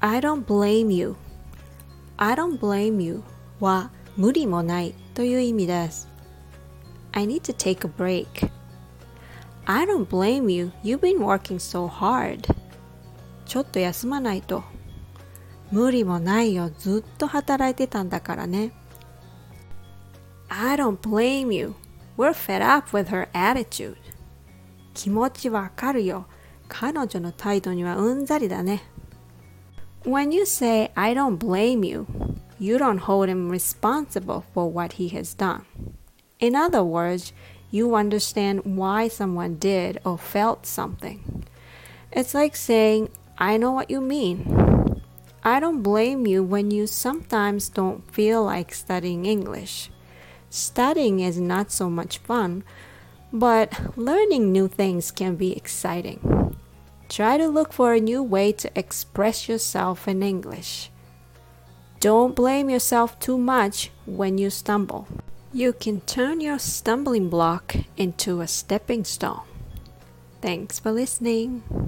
I don't blame you I don't blame you は無理もないという意味です I need to take a break I don't blame you You've been working so hard ちょっと休まないと無理もないよずっと働いてたんだからね I don't blame you We're fed up with her attitude 気持ちわかるよ彼女の態度にはうんざりだね When you say I don't blame you you don't hold him responsible for what he has done. In other words, you understand why someone did or felt something. It's like saying, I know what you mean. I don't blame you when you sometimes don't feel like studying English. Studying is not so much fun, but learning new things can be exciting. Try to look for a new way to express yourself in English. Don't blame yourself too much when you stumble. You can turn your stumbling block into a stepping stone. Thanks for listening.